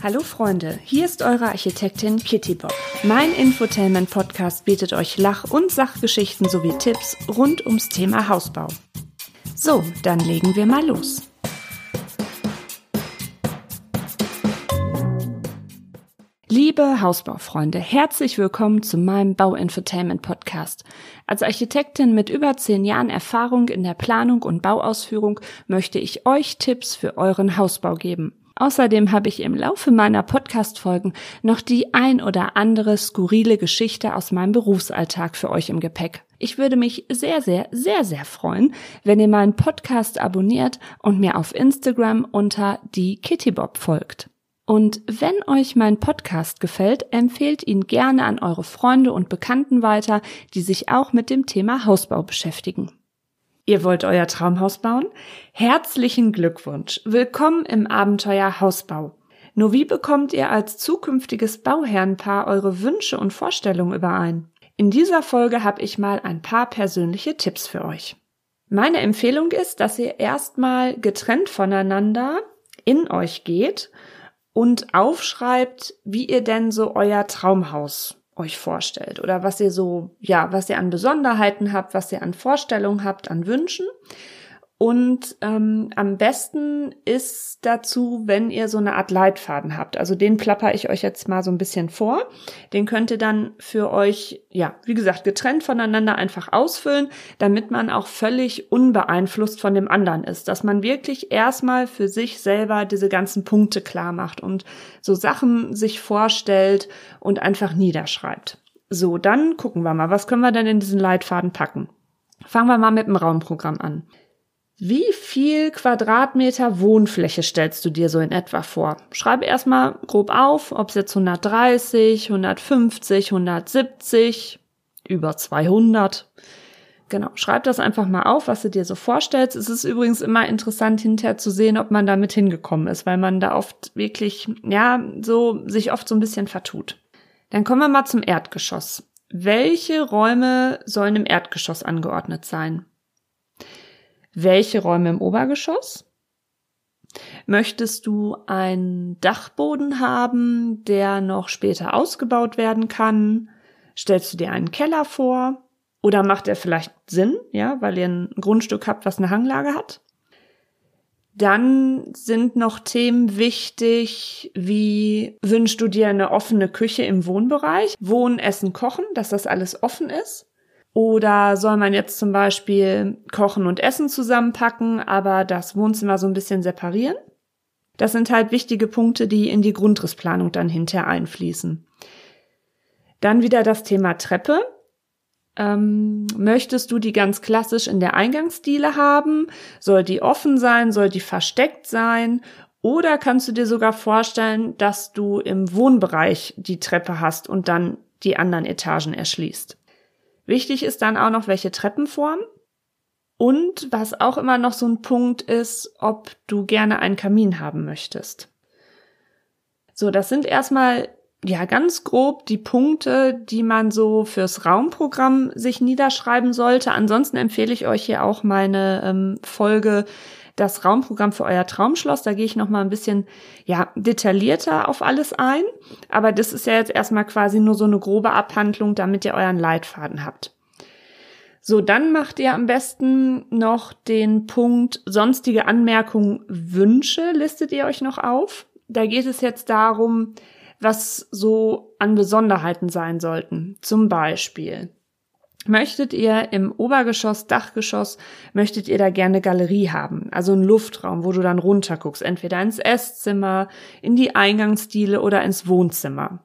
Hallo Freunde, hier ist eure Architektin Kitty Bob. Mein Infotainment Podcast bietet euch Lach- und Sachgeschichten sowie Tipps rund ums Thema Hausbau. So, dann legen wir mal los. Liebe Hausbaufreunde, herzlich willkommen zu meinem Bauinfotainment Podcast. Als Architektin mit über zehn Jahren Erfahrung in der Planung und Bauausführung möchte ich euch Tipps für euren Hausbau geben. Außerdem habe ich im Laufe meiner Podcast-Folgen noch die ein oder andere skurrile Geschichte aus meinem Berufsalltag für euch im Gepäck. Ich würde mich sehr, sehr, sehr, sehr freuen, wenn ihr meinen Podcast abonniert und mir auf Instagram unter die Kittybob folgt. Und wenn euch mein Podcast gefällt, empfehlt ihn gerne an eure Freunde und Bekannten weiter, die sich auch mit dem Thema Hausbau beschäftigen. Ihr wollt euer Traumhaus bauen? Herzlichen Glückwunsch. Willkommen im Abenteuer Hausbau. Nur wie bekommt ihr als zukünftiges Bauherrenpaar eure Wünsche und Vorstellungen überein? In dieser Folge habe ich mal ein paar persönliche Tipps für euch. Meine Empfehlung ist, dass ihr erstmal getrennt voneinander in euch geht und aufschreibt, wie ihr denn so euer Traumhaus euch vorstellt oder was ihr so, ja, was ihr an Besonderheiten habt, was ihr an Vorstellungen habt, an Wünschen. Und ähm, am besten ist dazu, wenn ihr so eine Art Leitfaden habt. Also den plapper ich euch jetzt mal so ein bisschen vor. Den könnt ihr dann für euch, ja, wie gesagt, getrennt voneinander einfach ausfüllen, damit man auch völlig unbeeinflusst von dem anderen ist. Dass man wirklich erstmal für sich selber diese ganzen Punkte klar macht und so Sachen sich vorstellt und einfach niederschreibt. So, dann gucken wir mal, was können wir denn in diesen Leitfaden packen? Fangen wir mal mit dem Raumprogramm an. Wie viel Quadratmeter Wohnfläche stellst du dir so in etwa vor? Schreibe erstmal grob auf, ob es jetzt 130, 150, 170, über 200. Genau, schreib das einfach mal auf, was du dir so vorstellst. Es ist übrigens immer interessant hinterher zu sehen, ob man damit hingekommen ist, weil man da oft wirklich, ja, so sich oft so ein bisschen vertut. Dann kommen wir mal zum Erdgeschoss. Welche Räume sollen im Erdgeschoss angeordnet sein? Welche Räume im Obergeschoss? Möchtest du einen Dachboden haben, der noch später ausgebaut werden kann? Stellst du dir einen Keller vor? Oder macht er vielleicht Sinn, ja, weil ihr ein Grundstück habt, was eine Hanglage hat? Dann sind noch Themen wichtig, wie wünschst du dir eine offene Küche im Wohnbereich? Wohnen, Essen, Kochen, dass das alles offen ist? Oder soll man jetzt zum Beispiel Kochen und Essen zusammenpacken, aber das Wohnzimmer so ein bisschen separieren? Das sind halt wichtige Punkte, die in die Grundrissplanung dann hinterher einfließen. Dann wieder das Thema Treppe. Ähm, möchtest du die ganz klassisch in der Eingangsdiele haben? Soll die offen sein? Soll die versteckt sein? Oder kannst du dir sogar vorstellen, dass du im Wohnbereich die Treppe hast und dann die anderen Etagen erschließt? Wichtig ist dann auch noch, welche Treppenform. Und was auch immer noch so ein Punkt ist, ob du gerne einen Kamin haben möchtest. So, das sind erstmal ja ganz grob die Punkte, die man so fürs Raumprogramm sich niederschreiben sollte. Ansonsten empfehle ich euch hier auch meine ähm, Folge das Raumprogramm für euer Traumschloss. Da gehe ich noch mal ein bisschen ja detaillierter auf alles ein, aber das ist ja jetzt erstmal quasi nur so eine grobe Abhandlung, damit ihr euren Leitfaden habt. So, dann macht ihr am besten noch den Punkt sonstige Anmerkungen, Wünsche listet ihr euch noch auf. Da geht es jetzt darum, was so an Besonderheiten sein sollten. Zum Beispiel, Möchtet ihr im Obergeschoss, Dachgeschoss, möchtet ihr da gerne Galerie haben? Also einen Luftraum, wo du dann runterguckst, entweder ins Esszimmer, in die Eingangsdiele oder ins Wohnzimmer.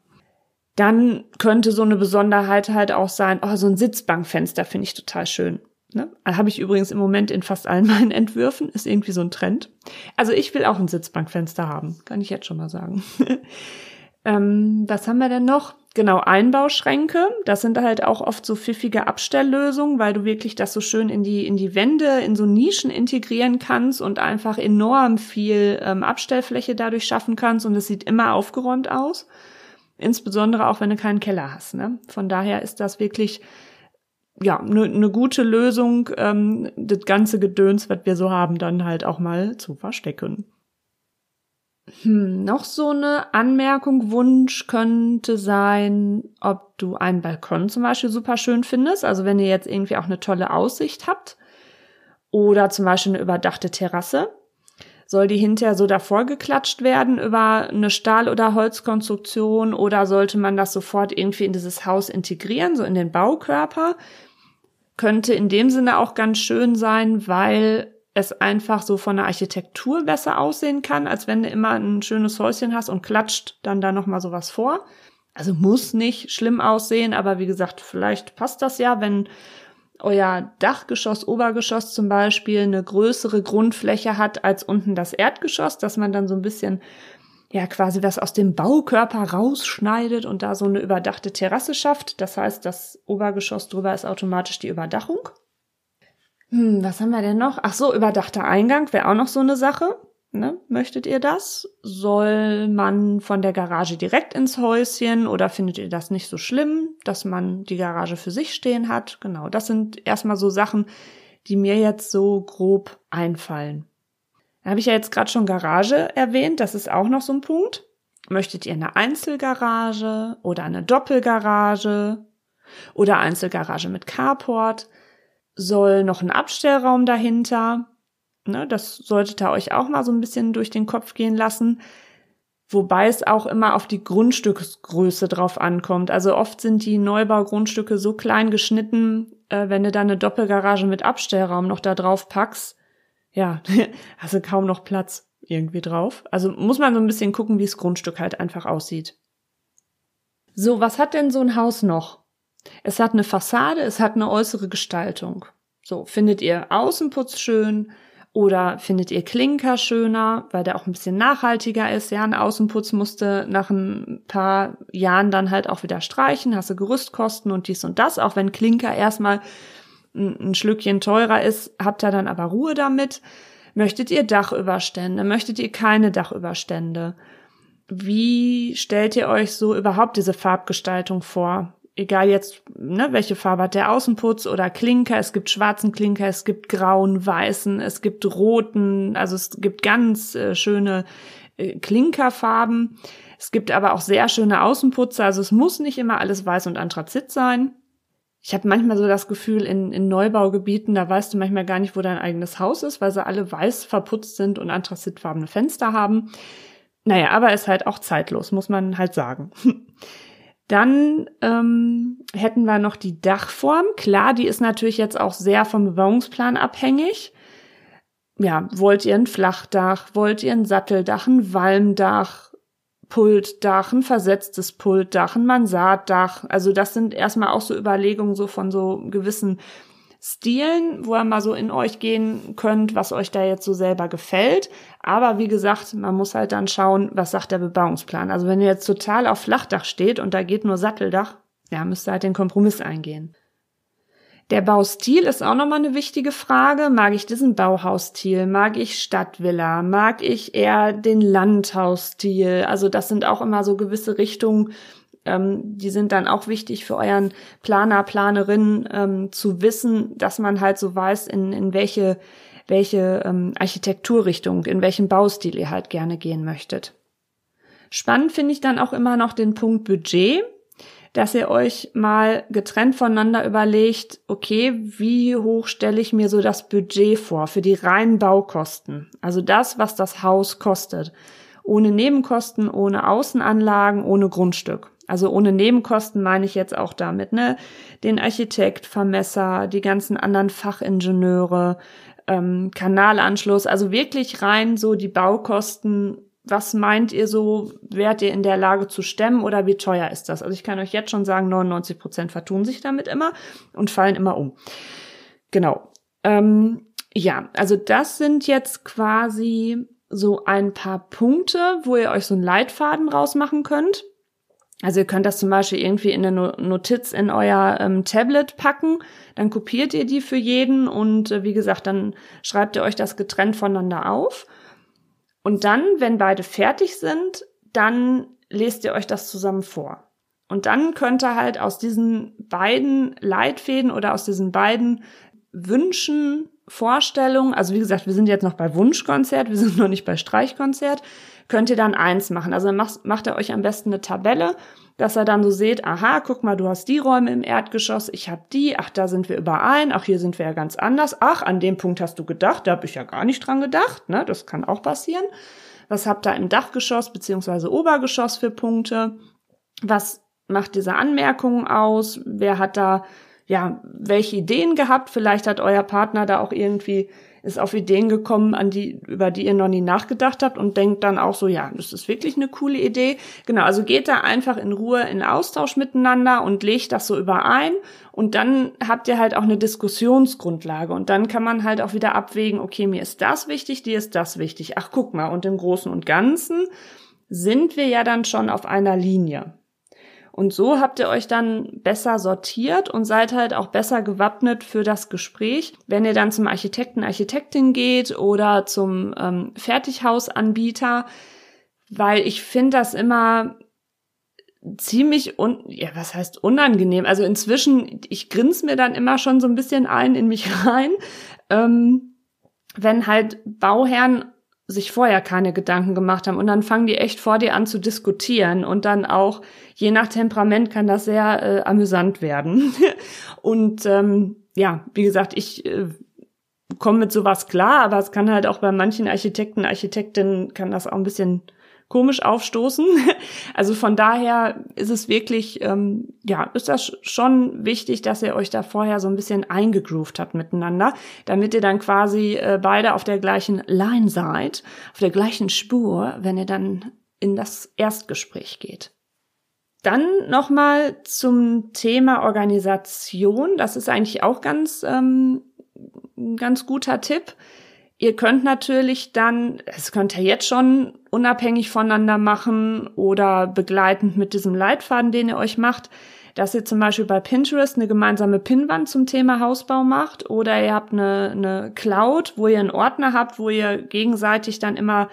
Dann könnte so eine Besonderheit halt auch sein, oh, so ein Sitzbankfenster finde ich total schön. Ne? Habe ich übrigens im Moment in fast allen meinen Entwürfen, ist irgendwie so ein Trend. Also ich will auch ein Sitzbankfenster haben, kann ich jetzt schon mal sagen. ähm, was haben wir denn noch? Genau, Einbauschränke. Das sind halt auch oft so pfiffige Abstelllösungen, weil du wirklich das so schön in die, in die Wände, in so Nischen integrieren kannst und einfach enorm viel ähm, Abstellfläche dadurch schaffen kannst und es sieht immer aufgeräumt aus. Insbesondere auch, wenn du keinen Keller hast. Ne? Von daher ist das wirklich ja eine ne gute Lösung, ähm, das ganze Gedöns, was wir so haben, dann halt auch mal zu verstecken. Hm, noch so eine Anmerkung, Wunsch könnte sein, ob du einen Balkon zum Beispiel super schön findest. Also wenn ihr jetzt irgendwie auch eine tolle Aussicht habt oder zum Beispiel eine überdachte Terrasse. Soll die hinterher so davor geklatscht werden über eine Stahl- oder Holzkonstruktion oder sollte man das sofort irgendwie in dieses Haus integrieren, so in den Baukörper? Könnte in dem Sinne auch ganz schön sein, weil es einfach so von der Architektur besser aussehen kann, als wenn du immer ein schönes Häuschen hast und klatscht dann da nochmal sowas vor. Also muss nicht schlimm aussehen, aber wie gesagt, vielleicht passt das ja, wenn euer Dachgeschoss, Obergeschoss zum Beispiel eine größere Grundfläche hat als unten das Erdgeschoss, dass man dann so ein bisschen ja quasi was aus dem Baukörper rausschneidet und da so eine überdachte Terrasse schafft. Das heißt, das Obergeschoss drüber ist automatisch die Überdachung. Hm, was haben wir denn noch? Ach so, überdachter Eingang wäre auch noch so eine Sache. Ne? Möchtet ihr das? Soll man von der Garage direkt ins Häuschen oder findet ihr das nicht so schlimm, dass man die Garage für sich stehen hat? Genau, das sind erstmal so Sachen, die mir jetzt so grob einfallen. Da habe ich ja jetzt gerade schon Garage erwähnt, das ist auch noch so ein Punkt. Möchtet ihr eine Einzelgarage oder eine Doppelgarage oder Einzelgarage mit Carport? Soll noch ein Abstellraum dahinter? Ne, das solltet ihr euch auch mal so ein bisschen durch den Kopf gehen lassen. Wobei es auch immer auf die Grundstücksgröße drauf ankommt. Also oft sind die Neubaugrundstücke so klein geschnitten, äh, wenn du da eine Doppelgarage mit Abstellraum noch da drauf packst, ja, hast du kaum noch Platz irgendwie drauf. Also muss man so ein bisschen gucken, wie das Grundstück halt einfach aussieht. So, was hat denn so ein Haus noch? Es hat eine Fassade, es hat eine äußere Gestaltung. So, findet ihr Außenputz schön? Oder findet ihr Klinker schöner, weil der auch ein bisschen nachhaltiger ist? Ja, ein Außenputz musste nach ein paar Jahren dann halt auch wieder streichen, hast du Gerüstkosten und dies und das. Auch wenn Klinker erstmal ein, Schlückchen teurer ist, habt ihr dann aber Ruhe damit. Möchtet ihr Dachüberstände? Möchtet ihr keine Dachüberstände? Wie stellt ihr euch so überhaupt diese Farbgestaltung vor? Egal jetzt, ne, welche Farbe hat der Außenputz oder Klinker, es gibt schwarzen Klinker, es gibt grauen, weißen, es gibt roten, also es gibt ganz äh, schöne äh, Klinkerfarben. Es gibt aber auch sehr schöne Außenputze, also es muss nicht immer alles weiß und Anthrazit sein. Ich habe manchmal so das Gefühl, in, in Neubaugebieten, da weißt du manchmal gar nicht, wo dein eigenes Haus ist, weil sie alle weiß verputzt sind und anthrazitfarbene Fenster haben. Naja, aber ist halt auch zeitlos, muss man halt sagen. Dann ähm, hätten wir noch die Dachform. Klar, die ist natürlich jetzt auch sehr vom Bebauungsplan abhängig. Ja, wollt ihr ein Flachdach, wollt ihr ein Satteldach, ein Walmdach, Pultdach, ein versetztes Pultdach, ein Mansarddach. Also das sind erstmal auch so Überlegungen so von so gewissen Stilen, wo ihr mal so in euch gehen könnt, was euch da jetzt so selber gefällt. Aber wie gesagt, man muss halt dann schauen, was sagt der Bebauungsplan. Also wenn ihr jetzt total auf Flachdach steht und da geht nur Satteldach, ja, müsst ihr halt den Kompromiss eingehen. Der Baustil ist auch nochmal eine wichtige Frage. Mag ich diesen Bauhausstil? Mag ich Stadtvilla? Mag ich eher den Landhausstil? Also das sind auch immer so gewisse Richtungen, ähm, die sind dann auch wichtig für euren Planer, Planerin ähm, zu wissen, dass man halt so weiß, in, in welche, welche ähm, Architekturrichtung, in welchem Baustil ihr halt gerne gehen möchtet. Spannend finde ich dann auch immer noch den Punkt Budget, dass ihr euch mal getrennt voneinander überlegt, okay, wie hoch stelle ich mir so das Budget vor für die reinen Baukosten? Also das, was das Haus kostet. Ohne Nebenkosten, ohne Außenanlagen, ohne Grundstück. Also ohne Nebenkosten meine ich jetzt auch damit, ne? Den Architekt, Vermesser, die ganzen anderen Fachingenieure, ähm, Kanalanschluss, also wirklich rein so die Baukosten. Was meint ihr so, wärt ihr in der Lage zu stemmen oder wie teuer ist das? Also ich kann euch jetzt schon sagen, 99 Prozent vertun sich damit immer und fallen immer um. Genau. Ähm, ja, also das sind jetzt quasi so ein paar Punkte, wo ihr euch so einen Leitfaden rausmachen könnt. Also ihr könnt das zum Beispiel irgendwie in eine Notiz in euer ähm, Tablet packen, dann kopiert ihr die für jeden und äh, wie gesagt, dann schreibt ihr euch das getrennt voneinander auf. Und dann, wenn beide fertig sind, dann lest ihr euch das zusammen vor. Und dann könnt ihr halt aus diesen beiden Leitfäden oder aus diesen beiden Wünschen, Vorstellungen, also wie gesagt, wir sind jetzt noch bei Wunschkonzert, wir sind noch nicht bei Streichkonzert, könnt ihr dann eins machen. Also macht, macht er euch am besten eine Tabelle, dass er dann so seht, aha, guck mal, du hast die Räume im Erdgeschoss, ich habe die, ach, da sind wir überein, ach, hier sind wir ja ganz anders, ach, an dem Punkt hast du gedacht, da habe ich ja gar nicht dran gedacht, ne, das kann auch passieren. Was habt ihr im Dachgeschoss beziehungsweise Obergeschoss für Punkte? Was macht diese Anmerkungen aus? Wer hat da ja, welche Ideen gehabt? Vielleicht hat euer Partner da auch irgendwie ist auf Ideen gekommen, an die, über die ihr noch nie nachgedacht habt und denkt dann auch so, ja, das ist wirklich eine coole Idee. Genau, also geht da einfach in Ruhe in Austausch miteinander und legt das so überein und dann habt ihr halt auch eine Diskussionsgrundlage und dann kann man halt auch wieder abwägen, okay, mir ist das wichtig, dir ist das wichtig. Ach, guck mal, und im Großen und Ganzen sind wir ja dann schon auf einer Linie. Und so habt ihr euch dann besser sortiert und seid halt auch besser gewappnet für das Gespräch, wenn ihr dann zum Architekten, Architektin geht oder zum ähm, Fertighausanbieter, weil ich finde das immer ziemlich un ja was heißt unangenehm? Also inzwischen ich grins mir dann immer schon so ein bisschen ein in mich rein. Ähm, wenn halt Bauherren sich vorher keine Gedanken gemacht haben. Und dann fangen die echt vor dir an zu diskutieren. Und dann auch je nach Temperament kann das sehr äh, amüsant werden. Und ähm, ja wie gesagt ich äh, komme mit sowas klar aber es kann halt auch bei manchen Architekten Architektinnen kann das auch ein bisschen komisch aufstoßen. Also von daher ist es wirklich, ähm, ja, ist das schon wichtig, dass ihr euch da vorher so ein bisschen eingegroovt habt miteinander, damit ihr dann quasi äh, beide auf der gleichen Line seid, auf der gleichen Spur, wenn ihr dann in das Erstgespräch geht. Dann nochmal zum Thema Organisation. Das ist eigentlich auch ganz, ähm, ganz guter Tipp. Ihr könnt natürlich dann, es könnt ihr jetzt schon unabhängig voneinander machen oder begleitend mit diesem Leitfaden, den ihr euch macht, dass ihr zum Beispiel bei Pinterest eine gemeinsame Pinnwand zum Thema Hausbau macht oder ihr habt eine, eine Cloud, wo ihr einen Ordner habt, wo ihr gegenseitig dann immer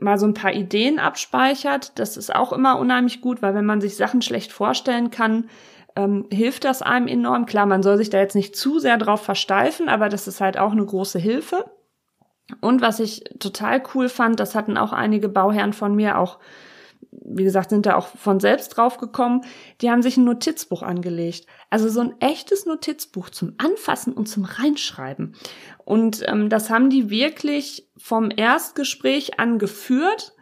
mal so ein paar Ideen abspeichert. Das ist auch immer unheimlich gut, weil wenn man sich Sachen schlecht vorstellen kann, ähm, hilft das einem enorm. Klar, man soll sich da jetzt nicht zu sehr drauf versteifen, aber das ist halt auch eine große Hilfe. Und was ich total cool fand, das hatten auch einige Bauherren von mir auch, wie gesagt, sind da auch von selbst drauf gekommen, die haben sich ein Notizbuch angelegt. Also so ein echtes Notizbuch zum Anfassen und zum Reinschreiben. Und ähm, das haben die wirklich vom Erstgespräch an geführt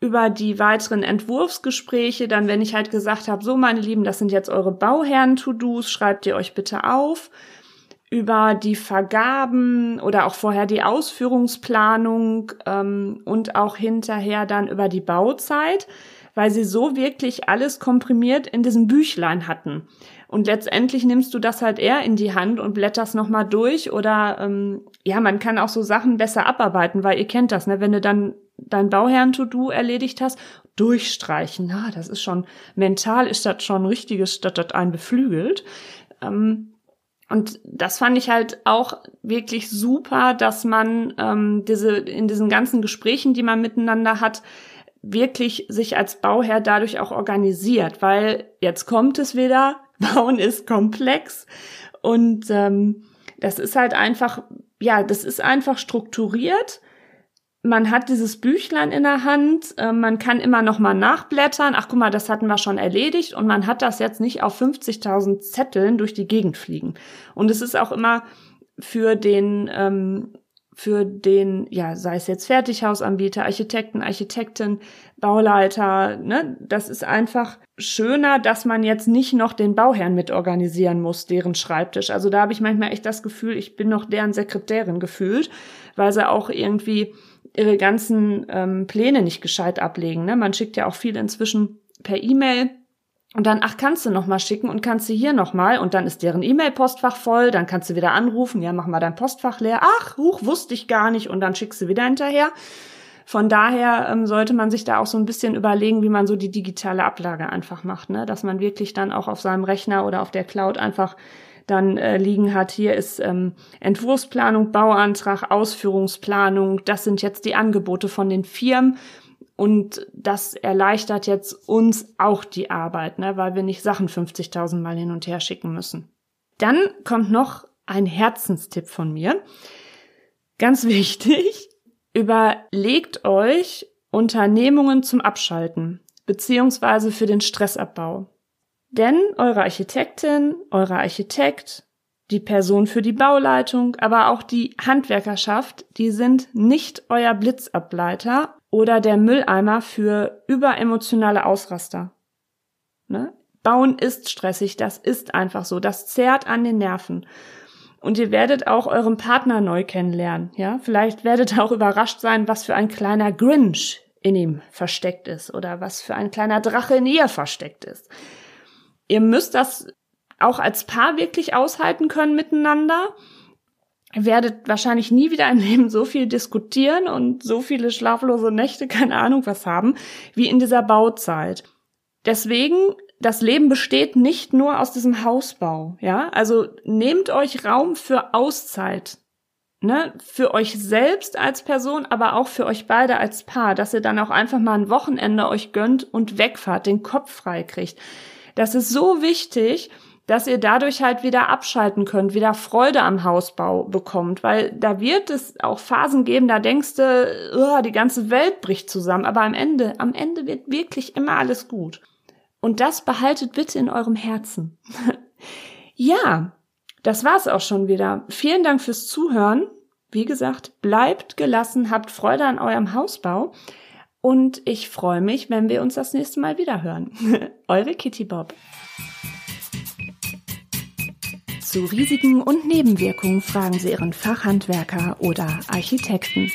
über die weiteren Entwurfsgespräche, dann wenn ich halt gesagt habe, so meine Lieben, das sind jetzt eure Bauherren-To-Dos, schreibt ihr euch bitte auf über die Vergaben oder auch vorher die Ausführungsplanung ähm, und auch hinterher dann über die Bauzeit, weil sie so wirklich alles komprimiert in diesem Büchlein hatten. Und letztendlich nimmst du das halt eher in die Hand und blätterst nochmal durch oder ähm, ja, man kann auch so Sachen besser abarbeiten, weil ihr kennt das, ne? Wenn du dann dein Bauherren-To-Do erledigt hast, durchstreichen, na, das ist schon mental ist das schon richtiges, das das einen beflügelt. Ähm, und das fand ich halt auch wirklich super, dass man ähm, diese in diesen ganzen Gesprächen, die man miteinander hat, wirklich sich als Bauherr dadurch auch organisiert, weil jetzt kommt es wieder, Bauen ist komplex. Und ähm, das ist halt einfach, ja, das ist einfach strukturiert man hat dieses Büchlein in der Hand, äh, man kann immer noch mal nachblättern. Ach guck mal, das hatten wir schon erledigt und man hat das jetzt nicht auf 50.000 Zetteln durch die Gegend fliegen. Und es ist auch immer für den ähm, für den, ja, sei es jetzt Fertighausanbieter, Architekten, Architekten, Bauleiter, ne, das ist einfach schöner, dass man jetzt nicht noch den Bauherrn mit organisieren muss, deren Schreibtisch. Also da habe ich manchmal echt das Gefühl, ich bin noch deren Sekretärin gefühlt, weil sie auch irgendwie ihre ganzen ähm, Pläne nicht gescheit ablegen. Ne? Man schickt ja auch viel inzwischen per E-Mail und dann, ach, kannst du noch mal schicken und kannst du hier noch mal und dann ist deren E-Mail-Postfach voll, dann kannst du wieder anrufen, ja, mach mal dein Postfach leer. Ach, huch, wusste ich gar nicht und dann schickst du wieder hinterher. Von daher ähm, sollte man sich da auch so ein bisschen überlegen, wie man so die digitale Ablage einfach macht, ne? dass man wirklich dann auch auf seinem Rechner oder auf der Cloud einfach dann äh, liegen hat. Hier ist ähm, Entwurfsplanung, Bauantrag, Ausführungsplanung. Das sind jetzt die Angebote von den Firmen. Und das erleichtert jetzt uns auch die Arbeit, ne, weil wir nicht Sachen 50.000 Mal hin und her schicken müssen. Dann kommt noch ein Herzenstipp von mir. Ganz wichtig, überlegt euch Unternehmungen zum Abschalten beziehungsweise für den Stressabbau. Denn eure Architektin, euer Architekt, die Person für die Bauleitung, aber auch die Handwerkerschaft, die sind nicht euer Blitzableiter oder der Mülleimer für überemotionale Ausraster. Ne? Bauen ist stressig, das ist einfach so, das zerrt an den Nerven. Und ihr werdet auch euren Partner neu kennenlernen, ja? Vielleicht werdet ihr auch überrascht sein, was für ein kleiner Grinch in ihm versteckt ist oder was für ein kleiner Drache in ihr versteckt ist. Ihr müsst das auch als Paar wirklich aushalten können miteinander. Werdet wahrscheinlich nie wieder im Leben so viel diskutieren und so viele schlaflose Nächte, keine Ahnung was haben, wie in dieser Bauzeit. Deswegen, das Leben besteht nicht nur aus diesem Hausbau, ja? Also nehmt euch Raum für Auszeit. Ne, für euch selbst als Person, aber auch für euch beide als Paar, dass ihr dann auch einfach mal ein Wochenende euch gönnt und wegfahrt, den Kopf frei kriegt. Das ist so wichtig, dass ihr dadurch halt wieder abschalten könnt, wieder Freude am Hausbau bekommt, weil da wird es auch Phasen geben, da denkst du, oh, die ganze Welt bricht zusammen, aber am Ende, am Ende wird wirklich immer alles gut. Und das behaltet bitte in eurem Herzen. ja, das war's auch schon wieder. Vielen Dank fürs Zuhören. Wie gesagt, bleibt gelassen, habt Freude an eurem Hausbau. Und ich freue mich, wenn wir uns das nächste Mal wieder hören. Eure Kitty Bob. Zu Risiken und Nebenwirkungen fragen Sie Ihren Fachhandwerker oder Architekten.